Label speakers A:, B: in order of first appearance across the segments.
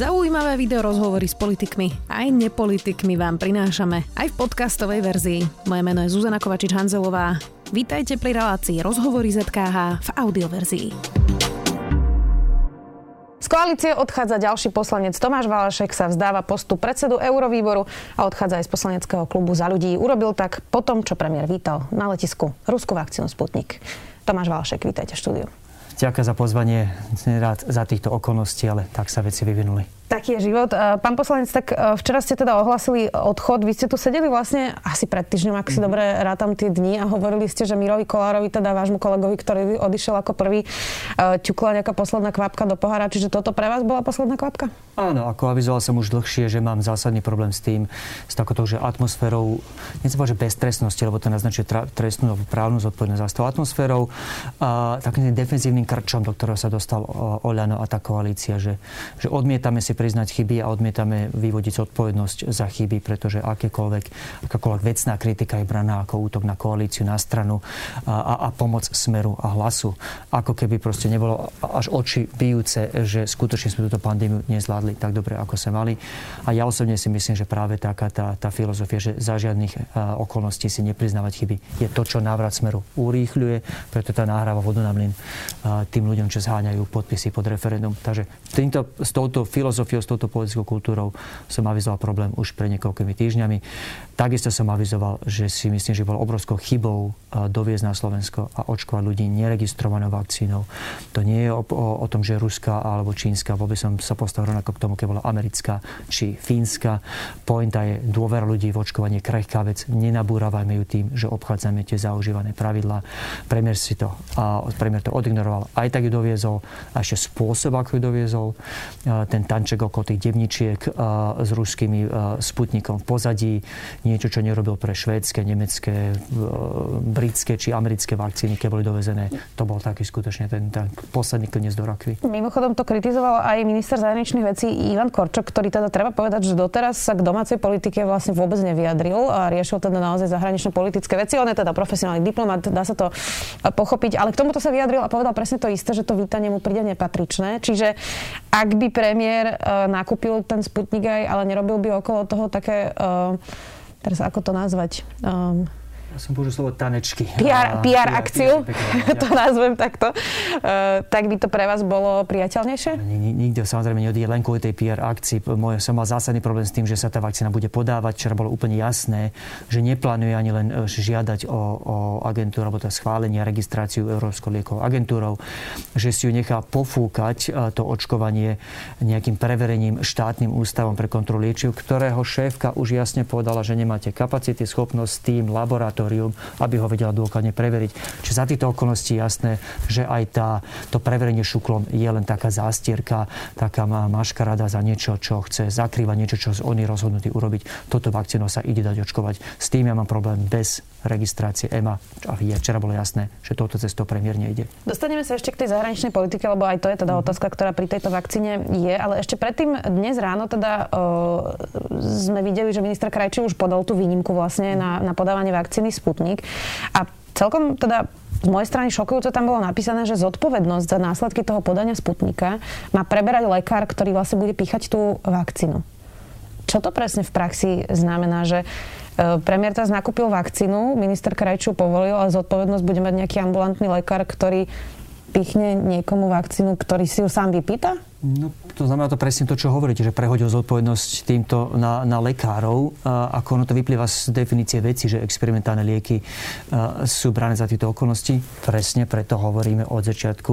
A: Zaujímavé video rozhovory s politikmi aj nepolitikmi vám prinášame aj v podcastovej verzii. Moje meno je Zuzana Kovačič-Hanzelová. Vítajte pri relácii Rozhovory ZKH v audioverzii. Z koalície odchádza ďalší poslanec Tomáš Valašek, sa vzdáva postu predsedu Eurovýboru a odchádza aj z poslaneckého klubu za ľudí. Urobil tak po tom, čo premiér vítal na letisku ruskú vakcínu Sputnik. Tomáš Valašek, vítajte v štúdiu.
B: Ďakujem za pozvanie. Rád za týchto okolností, ale tak sa veci vyvinuli.
A: Taký je život. Pán poslanec, tak e, včera ste teda ohlasili odchod. Vy ste tu sedeli vlastne asi pred týždňom, ak si mm-hmm. dobre rátam tie dni a hovorili ste, že Mirovi Kolárovi, teda vášmu kolegovi, ktorý odišiel ako prvý, e, ťukla nejaká posledná kvapka do pohára. Čiže toto pre vás bola posledná kvapka?
B: Áno, ako avizoval som už dlhšie, že mám zásadný problém s tým, s takouto, že atmosférou, nechcem povedať, že beztrestnosti, lebo to naznačuje tra- trestnú alebo právnu zodpovednosť za tou atmosférou, a takým defenzívnym krčom, do ktorého sa dostal Oľano a tá koalícia, že, že odmietame si priznať chyby a odmietame vyvodiť zodpovednosť za chyby, pretože akékoľvek, akákoľvek vecná kritika je braná ako útok na koalíciu, na stranu a, a pomoc smeru a hlasu. Ako keby proste nebolo až oči bijúce, že skutočne sme túto pandémiu nezvládli tak dobre, ako sme mali. A ja osobne si myslím, že práve taká tá, tá filozofia, že za žiadnych okolností si nepriznávať chyby, je to, čo návrat smeru urýchľuje, preto tá nahráva vodu na mlin tým ľuďom, čo zháňajú podpisy pod referendum. Takže týmto, s touto filozofiou filozofiou, s touto politickou kultúrou som avizoval problém už pred niekoľkými týždňami. Takisto som avizoval, že si myslím, že bol obrovskou chybou doviezť na Slovensko a očkovať ľudí neregistrovanou vakcínou. To nie je o, o, o tom, že ruská alebo čínska, vôbec som sa postavil rovnako k tomu, keď bola americká či fínska. Pointa je dôvera ľudí v očkovanie krehká vec. Nenabúravajme ju tým, že obchádzame tie zaužívané pravidlá. Premiér si to, a premiér to odignoroval. Aj tak ju doviezol, a ešte spôsob, ako ju doviezol. Ten tanček balíček okolo tých devničiek s ruskými sputnikom v pozadí. Niečo, čo nerobil pre švédske, nemecké, britské či americké vakcíny, keď boli dovezené. To bol taký skutočne ten, ten posledný klinec do rakvy.
A: Mimochodom to kritizoval aj minister zahraničných vecí Ivan Korčok, ktorý teda treba povedať, že doteraz sa k domácej politike vlastne vôbec nevyjadril a riešil teda naozaj zahraničné politické veci. On je teda profesionálny diplomat, dá sa to pochopiť, ale k tomuto sa vyjadril a povedal presne to isté, že to vítanie mu príde nepatričné. Čiže ak by premiér uh, nakúpil ten Sputnik aj, ale nerobil by okolo toho také, uh, teraz ako to nazvať, um,
B: ja som použil slovo tanečky.
A: PR, PR, PR akciu, PR, to nazvem takto. Uh, tak by to pre vás bolo priateľnejšie?
B: Nikto samozrejme neodíde len kvôli tej PR akcii. Môj, som mal zásadný problém s tým, že sa tá vakcína bude podávať. Včera bolo úplne jasné, že neplánuje ani len e, žiadať o, o agentúru alebo to schválenie a registráciu Európskou liekovou agentúrou, že si ju nechá pofúkať e, to očkovanie nejakým preverením štátnym ústavom pre kontrolu liečiv, ktorého šéfka už jasne povedala, že nemáte kapacity, schopnosť, tým, laboratórium laboratórium, aby ho vedela dôkladne preveriť. Čiže za týchto okolností jasné, že aj tá, to preverenie šuklom je len taká zástierka, taká maškarada za niečo, čo chce zakrývať niečo, čo oni rozhodnutí urobiť. Toto vakcínou sa ide dať očkovať. S tým ja mám problém bez registrácie EMA. A je, včera bolo jasné, že touto cestou premiér nejde.
A: Dostaneme sa ešte k tej zahraničnej politike, lebo aj to je teda mm. otázka, ktorá pri tejto vakcíne je. Ale ešte predtým dnes ráno teda o, sme videli, že minister Krajčí už podal tú výnimku vlastne na, na podávanie vakcíny Sputnik. A celkom teda z mojej strany šokujúco tam bolo napísané, že zodpovednosť za následky toho podania Sputnika má preberať lekár, ktorý vlastne bude píchať tú vakcínu. Čo to presne v praxi znamená, že e, premiér teraz nakúpil vakcínu, minister Krajču povolil, ale zodpovednosť bude mať nejaký ambulantný lekár, ktorý pichne niekomu vakcínu, ktorý si ju sám vypýta?
B: No, to znamená to presne to, čo hovoríte, že prehodil zodpovednosť týmto na, na lekárov. Ako ono to vyplýva z definície veci, že experimentálne lieky sú brané za tieto okolnosti. Presne preto hovoríme od začiatku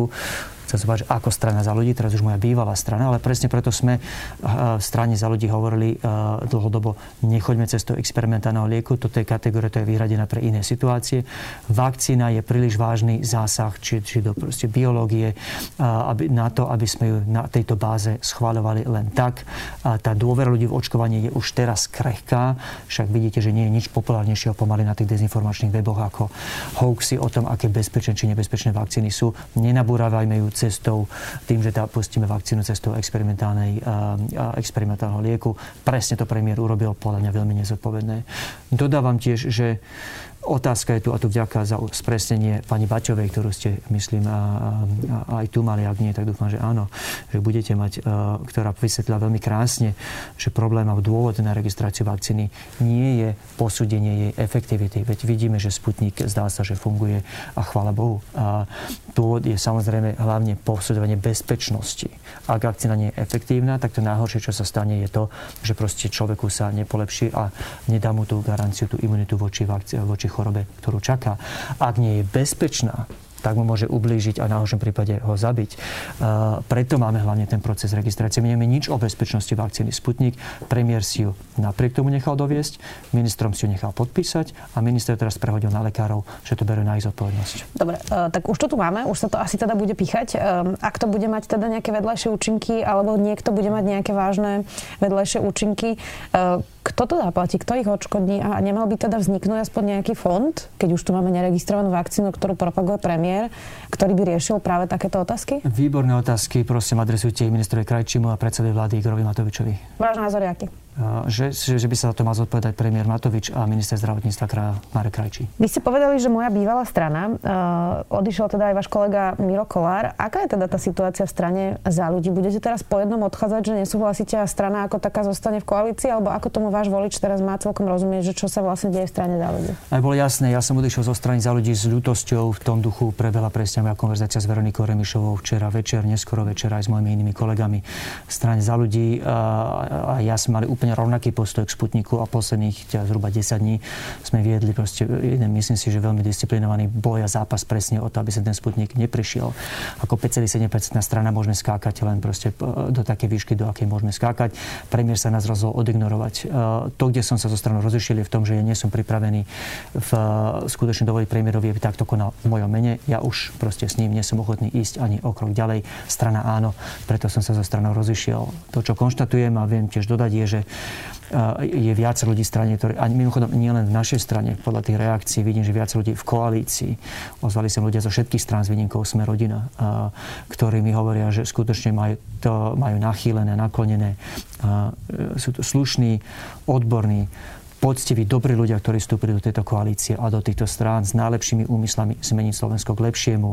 B: chcem sa ako strana za ľudí, teraz už moja bývalá strana, ale presne preto sme v strane za ľudí hovorili dlhodobo, nechoďme cez to experimentálneho lieku, toto je kategória, to je vyhradená pre iné situácie. Vakcína je príliš vážny zásah, či, či do biológie, aby, na to, aby sme ju na tejto báze schváľovali len tak. A tá dôvera ľudí v očkovanie je už teraz krehká, však vidíte, že nie je nič populárnejšieho pomaly na tých dezinformačných weboch ako hoaxy o tom, aké bezpečné či nebezpečné vakcíny sú. Nenabúravajme ju cestou, tým, že tá pustíme vakcínu cestou experimentálnej, a experimentálneho lieku. Presne to premiér urobil podľa mňa veľmi nezodpovedné. Dodávam tiež, že otázka je tu, a tu vďaka za spresnenie pani Baťovej, ktorú ste, myslím, a, a, aj tu mali, ak nie, tak dúfam, že áno, že budete mať, a, ktorá vysvetlila veľmi krásne, že problém a dôvod na registráciu vakcíny nie je posúdenie jej efektivity. Veď vidíme, že Sputnik zdá sa, že funguje a chvála Bohu. A dôvod je samozrejme hlavne posúdenie bezpečnosti. Ak vakcína nie je efektívna, tak to najhoršie, čo sa stane, je to, že proste človeku sa nepolepší a nedá mu tú garanciu, tú imunitu voči, voči chorobe, ktorú čaká. Ak nie je bezpečná, tak mu môže ublížiť a na horšom prípade ho zabiť. Uh, preto máme hlavne ten proces registrácie. My nevieme nič o bezpečnosti vakcíny Sputnik. Premiér si ju napriek tomu nechal doviesť, ministrom si ju nechal podpísať a minister teraz prehodil na lekárov, že to berú na ich zodpovednosť.
A: Dobre, uh, tak už to tu máme, už sa to asi teda bude píchať. Um, ak to bude mať teda nejaké vedľajšie účinky, alebo niekto bude mať nejaké vážne vedľajšie účinky, uh, kto to zaplatí, kto ich odškodní a nemal by teda vzniknúť aspoň nejaký fond, keď už tu máme neregistrovanú vakcínu, ktorú propaguje premiér, ktorý by riešil práve takéto otázky?
B: Výborné otázky, prosím, adresujte ich ministrovi Krajčimu a predsedovi vlády Igorovi Matovičovi.
A: Váš názor je aký?
B: Že, že by sa za to mal zodpovedať premiér Matovič a minister zdravotníctva Kraja Marek Krajčí.
A: Vy ste povedali, že moja bývalá strana, uh, odišiel teda aj váš kolega Miro Kolár. Aká je teda tá situácia v strane za ľudí? Budete teraz po jednom odchádzať, že nesúhlasíte a strana ako taká zostane v koalícii? Alebo ako tomu váš volič teraz má celkom rozumieť, že čo sa vlastne deje v strane za ľudí?
B: Aj bolo jasné, ja som odišiel zo strany za ľudí s ľutosťou v tom duchu prebehla presne moja konverzácia s Veronikou Remišovou včera večer, neskoro večer aj s mojimi inými kolegami v strane za ľudí a, a ja sme mali úplne rovnaký postoj k Sputniku a posledných zhruba 10 dní sme viedli proste jeden, myslím si, že veľmi disciplinovaný boj a zápas presne o to, aby sa ten Sputnik neprišiel. Ako 5,7% strana môžeme skákať len proste e, do také výšky, do akej môžeme skákať. Premiér sa nás rozhodol odignorovať. E, to, kde som sa zo stranou rozišiel, je v tom, že ja nie som pripravený v, e, skutočne dovoliť premiérovi, aby takto konal v mojom mene. Ja už proste s ním nie som ochotný ísť ani o krok ďalej. Strana áno, preto som sa zo stranou rozišiel. To, čo konštatujem a viem tiež dodať, je, že je viac ľudí v strane, ktorí, ani mimochodom nie len v našej strane, podľa tých reakcií vidím, že viac ľudí v koalícii, ozvali sa ľudia zo všetkých strán s výnimkou Sme rodina, ktorí mi hovoria, že skutočne majú, to, majú nachýlené, naklonené, sú to slušní, odborní, poctiví, dobrí ľudia, ktorí vstúpili do tejto koalície a do týchto strán s najlepšími úmyslami zmeniť Slovensko k lepšiemu,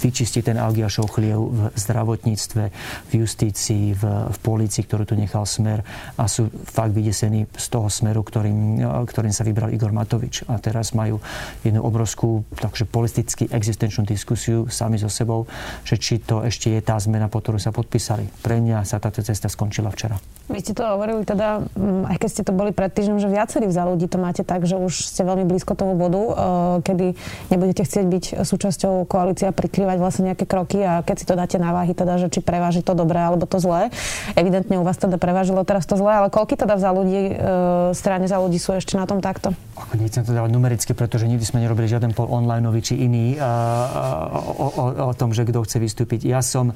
B: vyčistiť ten Algiašov chliev v zdravotníctve, v justícii, v, v polícii, ktorú tu nechal smer a sú fakt vydesení z toho smeru, ktorým, ktorým sa vybral Igor Matovič. A teraz majú jednu obrovskú takže politicky existenčnú diskusiu sami so sebou, že či to ešte je tá zmena, po ktorú sa podpísali. Pre mňa sa táto cesta skončila včera.
A: Vy ste to hovorili teda, mm, aj keď ste to boli pred týždňom, že viacerí za ľudí to máte tak, že už ste veľmi blízko tomu bodu, eh, kedy nebudete chcieť byť súčasťou koalície a prikrývať vlastne nejaké kroky a keď si to dáte na váhy, teda, že či preváži to dobré alebo to zlé. Evidentne u vás teda prevážilo teraz to zlé, ale koľky teda za ľudí, eh, strane za ľudí sú ešte na tom takto?
B: Ako nechcem to dávať numericky, pretože nikdy sme nerobili žiaden pol online či iný a, a, o, o, o, tom, že kto chce vystúpiť. Ja som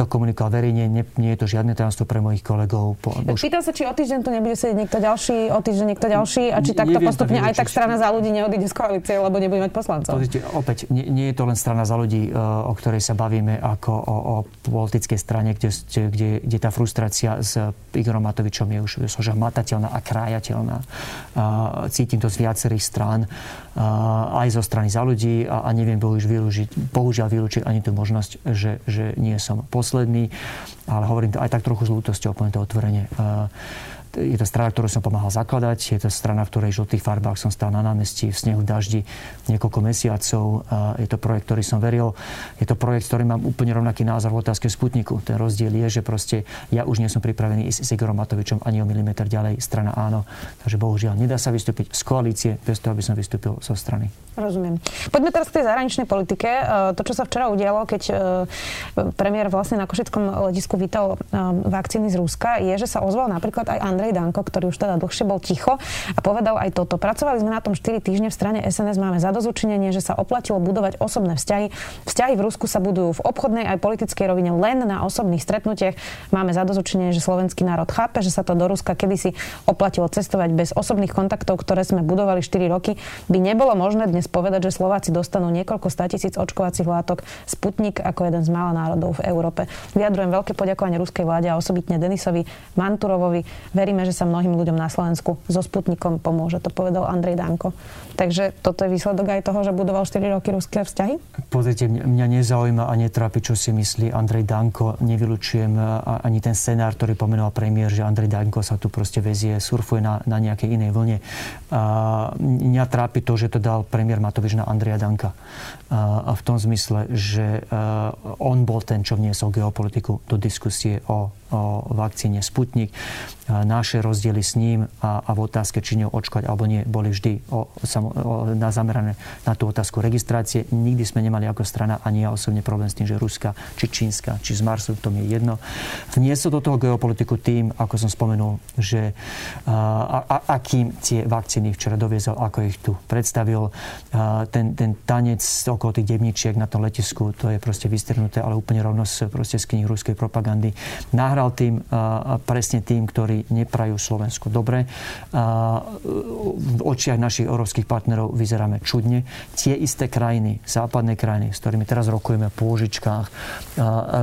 B: to komunikoval verejne, nie, nie je to žiadne tajomstvo pre mojich kolegov. Po,
A: už... Pýtam sa, či o týždeň tu nebude sedieť niekto ďalší, o týždeň niekto ďalší a či takto Neviem postupne aj tak strana za ľudí neodíde z koalície, lebo nebude mať poslancov.
B: Pozrite, opäť, nie, nie je to len strana za ľudí, e, o ktorej sa bavíme ako o, o politickej strane, kde, kde, kde tá frustrácia s Igorom Matovičom je už že matateľná a krájateľná. Cítim to z viacerých strán, aj zo strany za ľudí a, a neviem bohužiaľ vylúžiť, bohužiaľ vylúčiť ani tú možnosť, že, že nie som posledný, ale hovorím to aj tak trochu s lútosťou, poviem to otvorene. Je to strana, ktorú som pomáhal zakladať. Je to strana, v ktorej v žltých farbách som stál na námestí v snehu, daždi niekoľko mesiacov. Je to projekt, ktorý som veril. Je to projekt, ktorý mám úplne rovnaký názor v otázke Sputniku. Ten rozdiel je, že proste ja už nie som pripravený ísť s Igorom Matovičom ani o milimeter ďalej. Strana áno. Takže bohužiaľ nedá sa vystúpiť z koalície bez toho, aby som vystúpil zo strany.
A: Rozumiem. Poďme teraz k tej zahraničnej politike. E, to, čo sa včera udialo, keď e, premiér vlastne na Košickom letisku vítal e, vakcíny z Ruska, je, že sa ozval napríklad aj Andrej Danko, ktorý už teda dlhšie bol ticho a povedal aj toto. Pracovali sme na tom 4 týždne v strane SNS, máme zadozučinenie, že sa oplatilo budovať osobné vzťahy. Vzťahy v Rusku sa budujú v obchodnej aj politickej rovine len na osobných stretnutiach. Máme zadozučinenie, že slovenský národ chápe, že sa to do Ruska kedysi oplatilo cestovať bez osobných kontaktov, ktoré sme budovali 4 roky. By nebolo možné dnes povedať, že Slováci dostanú niekoľko statisíc očkovacích látok Sputnik ako jeden z mála národov v Európe. Vyjadrujem veľké poďakovanie ruskej vláde a osobitne Denisovi Manturovovi. Veríme, že sa mnohým ľuďom na Slovensku so Sputnikom pomôže. To povedal Andrej Danko. Takže toto je výsledok aj toho, že budoval 4 roky ruské vzťahy?
B: Pozrite, mňa nezaujíma a netrápi, čo si myslí Andrej Danko. Nevylučujem ani ten scenár, ktorý pomenoval premiér, že Andrej Danko sa tu proste vezie, surfuje na, na nejakej inej vlne. A mňa trápi to, že to dal premiér Matovič na Andreja Danka. V tom zmysle, že on bol ten, čo vniesol geopolitiku do diskusie o o vakcíne Sputnik. Naše rozdiely s ním a, a v otázke, či ňou očkovať alebo nie, boli vždy o, o, na zamerané na tú otázku registrácie. Nikdy sme nemali ako strana, ani ja osobne problém s tým, že Ruska, či Čínska, či z Marsu, to mi je jedno. Vniesol do toho geopolitiku tým, ako som spomenul, že a, a, akým tie vakcíny včera doviezol, ako ich tu predstavil. A, ten, ten tanec okolo tých devničiek na tom letisku, to je proste vystrhnuté, ale úplne rovno z, proste z knih ruskej propagandy. Nahra nahral tým presne tým, ktorí neprajú Slovensku dobre. V očiach našich európskych partnerov vyzeráme čudne. Tie isté krajiny, západné krajiny, s ktorými teraz rokujeme o pôžičkách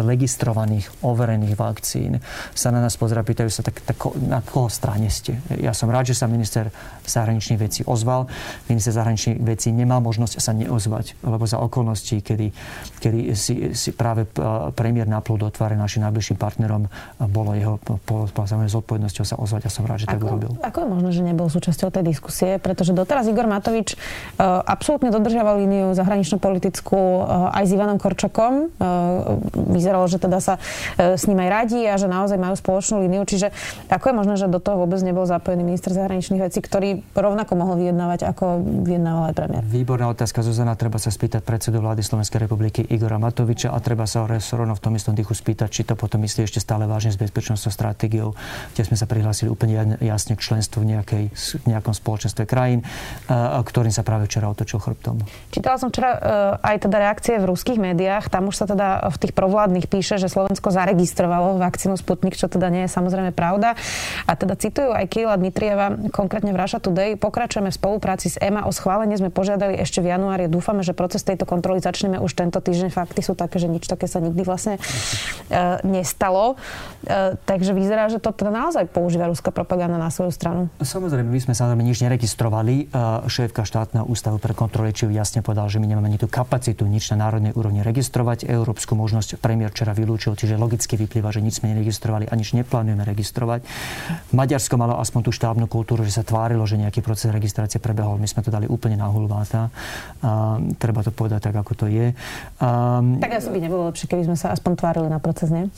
B: registrovaných, overených vakcín, sa na nás pozera, pýtajú sa, tak, tak na koho strane ste? Ja som rád, že sa minister zahraničných vecí ozval. Minister zahraničných vecí nemal možnosť sa neozvať, lebo za okolností, kedy, kedy si, si práve premiér naplul do tváre našim najbližším partnerom, bolo jeho samozrejme zodpovednosťou sa ozvať a som rád, že tak urobil.
A: Ako je možné, že nebol súčasťou tej diskusie? Pretože doteraz Igor Matovič uh, absolútne dodržiaval líniu zahranično-politickú uh, aj s Ivanom Korčokom. Uh, vyzeralo, že teda sa uh, s ním aj radí a že naozaj majú spoločnú líniu. Čiže ako je možné, že do toho vôbec nebol zapojený minister zahraničných vecí, ktorý rovnako mohol vyjednávať, ako vyjednával aj premiér?
B: Výborná otázka, Zuzana. Treba sa spýtať predsedu vlády Slovenskej republiky Igora Matoviča a treba sa rovno v tom istom dychu spýtať, či to potom myslí ešte stále vážne s bezpečnostnou stratégiou, kde sme sa prihlásili úplne jasne k členstvu v nejakej, nejakom spoločenstve krajín, ktorým sa práve včera otočil chrbtom.
A: Čítala som včera e, aj teda reakcie v ruských médiách. Tam už sa teda v tých provládnych píše, že Slovensko zaregistrovalo vakcínu Sputnik, čo teda nie je samozrejme pravda. A teda citujú aj Kýla Dmitrieva, konkrétne v Russia Today. Pokračujeme v spolupráci s EMA. O schválenie sme požiadali ešte v januári. Dúfame, že proces tejto kontroly začneme už tento týždeň. Fakty sú také, že nič také sa nikdy vlastne uh, nestalo. E, takže vyzerá, že to teda naozaj používa ruská propaganda na svoju stranu.
B: Samozrejme, my sme samozrejme nič neregistrovali. E, šéfka štátneho ústavu pre kontroly či jasne povedal, že my nemáme ani tú kapacitu nič na národnej úrovni registrovať. Európsku možnosť premiér včera vylúčil, čiže logicky vyplýva, že nič sme neregistrovali a nič neplánujeme registrovať. Maďarsko malo aspoň tú štábnu kultúru, že sa tvárilo, že nejaký proces registrácie prebehol. My sme to dali úplne na hulváta. treba to povedať tak, ako to je.
A: Um, tak asi by nebolo lepšie, keby sme sa aspoň tvárili na proces, nie?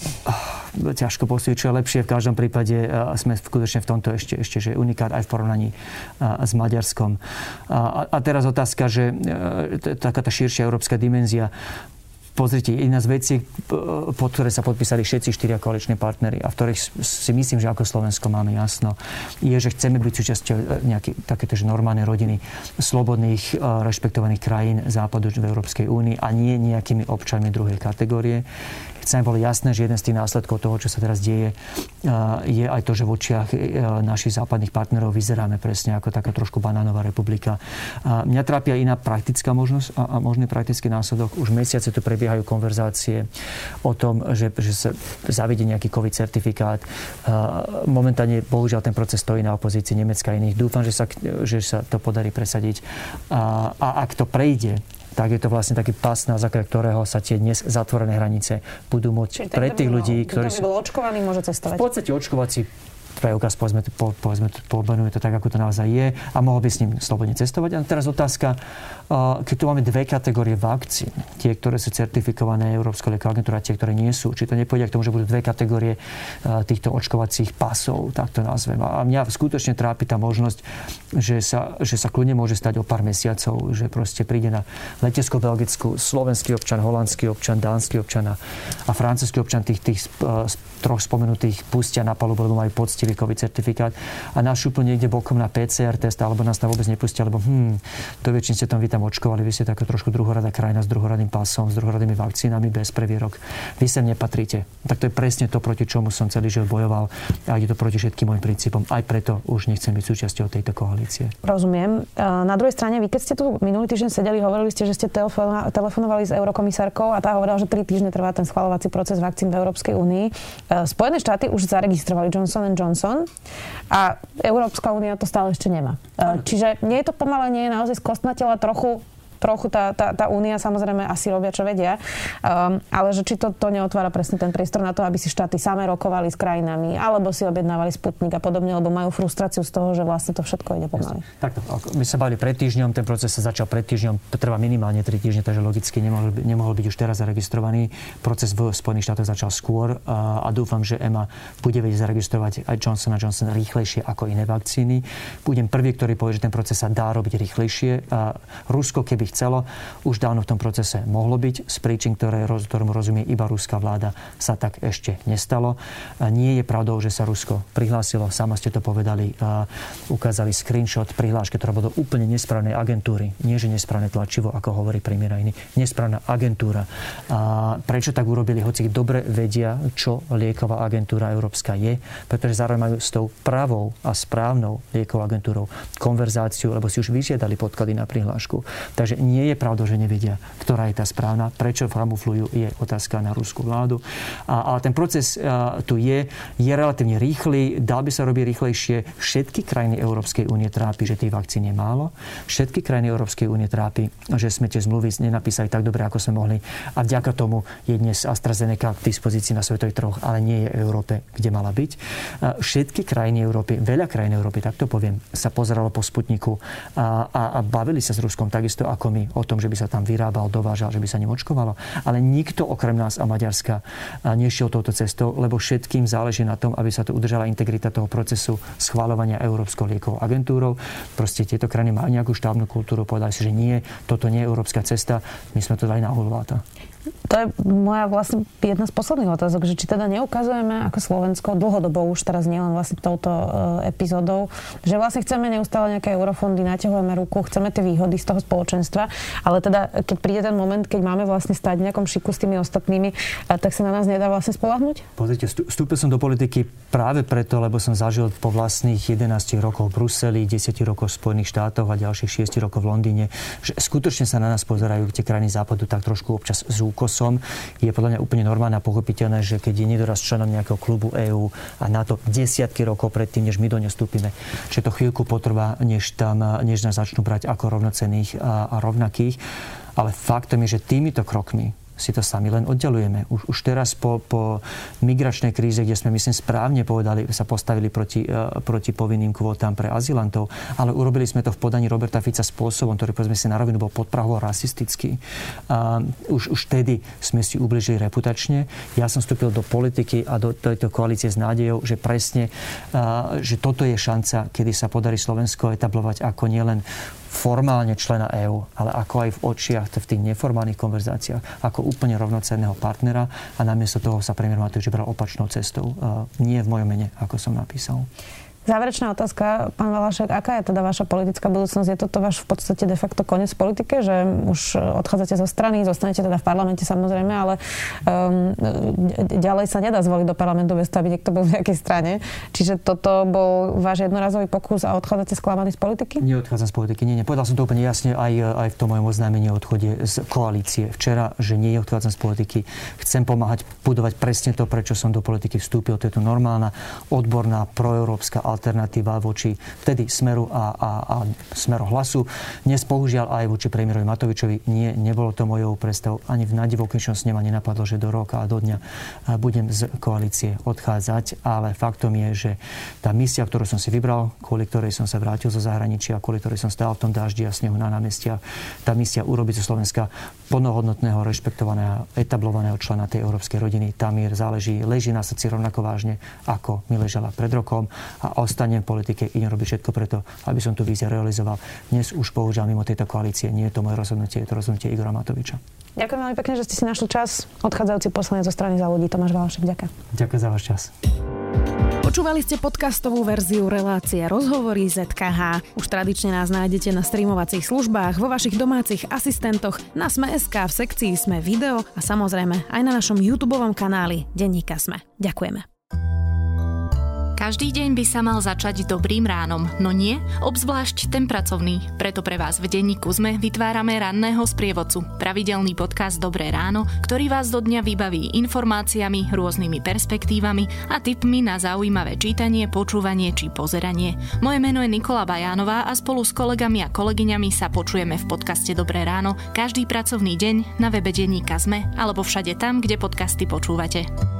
B: Ťažko posúdiť, čo je lepšie. V každom prípade e, sme skutočne v tomto ešte, ešte že unikát aj v porovnaní e, s Maďarskom. A, a teraz otázka, že e, taká tá širšia európska dimenzia Pozrite, jedna z vecí, pod ktoré sa podpísali všetci štyria koaliční partnery a v ktorých si myslím, že ako Slovensko máme jasno, je, že chceme byť súčasťou nejaké takéto normálnej rodiny slobodných, rešpektovaných krajín západu v Európskej únii a nie nejakými občanmi druhej kategórie chceme bolo jasné, že jeden z tých následkov toho, čo sa teraz deje, je aj to, že v očiach našich západných partnerov vyzeráme presne ako taká trošku banánová republika. Mňa trápia iná praktická možnosť a, možný praktický následok. Už mesiace tu prebiehajú konverzácie o tom, že, že sa zavedie nejaký COVID certifikát. Momentálne, bohužiaľ, ten proces stojí na opozícii Nemecka a iných. Dúfam, že sa, že sa to podarí presadiť. A, a ak to prejde, tak je to vlastne taký pas, na základe ktorého sa tie dnes zatvorené hranice budú môcť Čiže pre tých ľudí, ktorí
A: sú... bol očkovaný, môže cestovať.
B: V podstate očkovací preukaz, povedzme, po, povedzme, pomenuje to tak, ako to naozaj je a mohol by s ním slobodne cestovať. A teraz otázka, keď tu máme dve kategórie vakcín, tie, ktoré sú certifikované Európskou liekovou agentúrou a tie, ktoré nie sú, či to nepôjde k tomu, že budú dve kategórie týchto očkovacích pasov, tak to nazvem. A mňa skutočne trápi tá možnosť, že sa, že sa kľudne môže stať o pár mesiacov, že proste príde na letesko Belgicku slovenský občan, holandský občan, dánsky občan a, a francúzsky občan tých, tých troch spomenutých pustia na palubu, lebo majú poctivý COVID certifikát a nás šupnú niekde bokom na PCR test alebo nás tam vôbec nepustia, lebo hm, to väčšine ste tam vy tam očkovali, vy ste taká trošku druhorada krajina s druhoradým pasom, s druhoradými vakcínami bez previerok. Vy sem nepatríte. Tak to je presne to, proti čomu som celý život bojoval a ide to proti všetkým môjim princípom. Aj preto už nechcem byť súčasťou tejto koalície.
A: Rozumiem. Na druhej strane, vy keď ste tu minulý týždeň sedeli, hovorili ste, že ste telefonovali s eurokomisárkou a tá hovorila, že tri týždne trvá ten schvalovací proces vakcín v Európskej únii. Spojené štáty už zaregistrovali Johnson Johnson a Európska únia to stále ešte nemá. Čiže nie je to pomalenie naozaj skostnatela trochu trochu tá, tá, tá únia samozrejme asi robia, čo vedia, um, ale že či to, to neotvára presne ten priestor na to, aby si štáty same rokovali s krajinami, alebo si objednávali Sputnik a podobne, lebo majú frustráciu z toho, že vlastne to všetko ide pomaly.
B: Takto, my sa bavili pred týždňom, ten proces sa začal pred týždňom, trvá minimálne 3 týždne, takže logicky nemohol, nemohol byť už teraz zaregistrovaný. Proces v Spojených štátoch začal skôr a, a dúfam, že EMA bude vedieť zaregistrovať aj Johnson Johnson rýchlejšie ako iné vakcíny. Budem prvý, ktorý povie, že ten proces sa dá robiť rýchlejšie. A Rusko, keby chcelo, už dávno v tom procese mohlo byť. Z príčin, ktoré, ktorému rozumie iba ruská vláda, sa tak ešte nestalo. Nie je pravdou, že sa Rusko prihlásilo, sama ste to povedali, ukázali screenshot prihlášky, ktorá bola úplne nesprávnej agentúry. Nie, že nesprávne tlačivo, ako hovorí premiér iný. Nesprávna agentúra. A prečo tak urobili, hoci dobre vedia, čo lieková agentúra európska je, pretože zároveň majú s tou pravou a správnou liekovou agentúrou konverzáciu, lebo si už vyžiadali podklady na prihlášku. Takže nie je pravdou, že nevedia, ktorá je tá správna. Prečo kamuflujú, je otázka na ruskú vládu. A, ale ten proces a, tu je, je relatívne rýchly, dal by sa robiť rýchlejšie. Všetky krajiny Európskej únie trápi, že tých vakcín je málo. Všetky krajiny Európskej únie trápi, že sme tie zmluvy nenapísali tak dobre, ako sme mohli. A vďaka tomu je dnes AstraZeneca k dispozícii na svetových trhoch, ale nie je v Európe, kde mala byť. Všetky krajiny Európy, veľa krajín Európy, tak to poviem, sa pozeralo po Sputniku a, a, a bavili sa s Ruskom takisto ako my o tom, že by sa tam vyrábal, dovážal, že by sa ním. Ale nikto okrem nás a Maďarska nešiel touto cestou, lebo všetkým záleží na tom, aby sa tu udržala integrita toho procesu schváľovania Európskou liekovou agentúrou. Proste tieto krajiny majú nejakú štávnu kultúru, povedali si, že nie, toto nie je európska cesta, my sme to dali na hulváta.
A: To je moja vlastne jedna z posledných otázok, že či teda neukazujeme ako Slovensko dlhodobo už teraz nielen vlastne touto uh, epizódou, že vlastne chceme neustále nejaké eurofondy, naťahujeme ruku, chceme tie výhody z toho spoločenstva, ale teda keď príde ten moment, keď máme vlastne stať v nejakom šiku s tými ostatnými, uh, tak sa na nás nedá vlastne spolahnuť?
B: Pozrite, vstúpil som do politiky práve preto, lebo som zažil po vlastných 11 rokoch v Bruseli, 10 rokov v Spojených štátoch a ďalších 6 rokov v Londýne, že skutočne sa na nás pozerajú tie krajiny západu tak trošku občas z úkosom. Je podľa mňa úplne normálne a pochopiteľné, že keď je niekto raz členom nejakého klubu EÚ a na to desiatky rokov predtým, než my do ňa vstúpime, že to chvíľku potrvá, než, tam, než nás začnú brať ako rovnocených a, a rovnakých. Ale faktom je, že týmito krokmi si to sami len oddelujeme. Už, už teraz po, po migračnej kríze, kde sme, myslím, správne povedali, sa postavili proti, uh, proti povinným kvótam pre azylantov, ale urobili sme to v podaní Roberta Fica spôsobom, ktorý, povedzme si na rovinu, bol podprahovo rasistický. Uh, už, už tedy sme si ubližili reputačne. Ja som vstúpil do politiky a do tejto koalície s nádejou, že presne, uh, že toto je šanca, kedy sa podarí Slovensko etablovať ako nielen formálne člena EÚ, ale ako aj v očiach, v tých neformálnych konverzáciách, ako úplne rovnocenného partnera a namiesto toho sa premiér Matovič bral opačnou cestou. Nie v mojom mene, ako som napísal.
A: Záverečná otázka, pán Valašek, aká je teda vaša politická budúcnosť? Je toto váš v podstate de facto koniec politike, že už odchádzate zo strany, zostanete teda v parlamente samozrejme, ale um, ďalej sa nedá zvoliť do parlamentu bez toho, aby niekto bol v nejakej strane. Čiže toto bol váš jednorazový pokus a odchádzate sklamaný z politiky?
B: Neodchádzam z politiky, nie, nie. Povedal som to úplne jasne aj, aj v tom mojom oznámení o odchode z koalície. Včera, že nie odchádzam z politiky. Chcem pomáhať budovať presne to, prečo som do politiky vstúpil. To je tu normálna, odborná, proeurópska alternatíva voči vtedy Smeru a, a, a Smeru hlasu. Dnes bohužiaľ aj voči premiérovi Matovičovi nie, nebolo to mojou predstavou. Ani v nadivokejšom s ma nenapadlo, že do roka a do dňa budem z koalície odchádzať, ale faktom je, že tá misia, ktorú som si vybral, kvôli ktorej som sa vrátil zo zahraničia, kvôli ktorej som stál v tom daždi a snehu na námestia, tá misia urobiť zo Slovenska plnohodnotného, rešpektovaného, etablovaného člena tej európskej rodiny. Mier záleží, leží na srdci rovnako vážne, ako mi ležala pred rokom a ostanem v politike, idem robiť všetko preto, aby som tú víziu realizoval. Dnes už bohužiaľ mimo tejto koalície nie je to moje rozhodnutie, je to rozhodnutie Igora Matoviča.
A: Ďakujem veľmi pekne, že ste si našli čas. Odchádzajúci poslanec zo strany za ľudí Tomáš Valašek, ďakujem.
B: Ďakujem za váš čas.
A: Počúvali ste podcastovú verziu relácie Rozhovory ZKH. Už tradične nás nájdete na streamovacích službách, vo vašich domácich asistentoch, na Sme.sk, v sekcii Sme video a samozrejme aj na našom YouTube kanáli Denníka Sme. Ďakujeme.
C: Každý deň by sa mal začať dobrým ránom, no nie, obzvlášť ten pracovný. Preto pre vás v denníku sme vytvárame ranného sprievodcu, pravidelný podcast Dobré ráno, ktorý vás do dňa vybaví informáciami, rôznymi perspektívami a tipmi na zaujímavé čítanie, počúvanie či pozeranie. Moje meno je Nikola Bajánová a spolu s kolegami a kolegyňami sa počujeme v podcaste Dobré ráno každý pracovný deň na webe denníka Sme alebo všade tam, kde podcasty počúvate.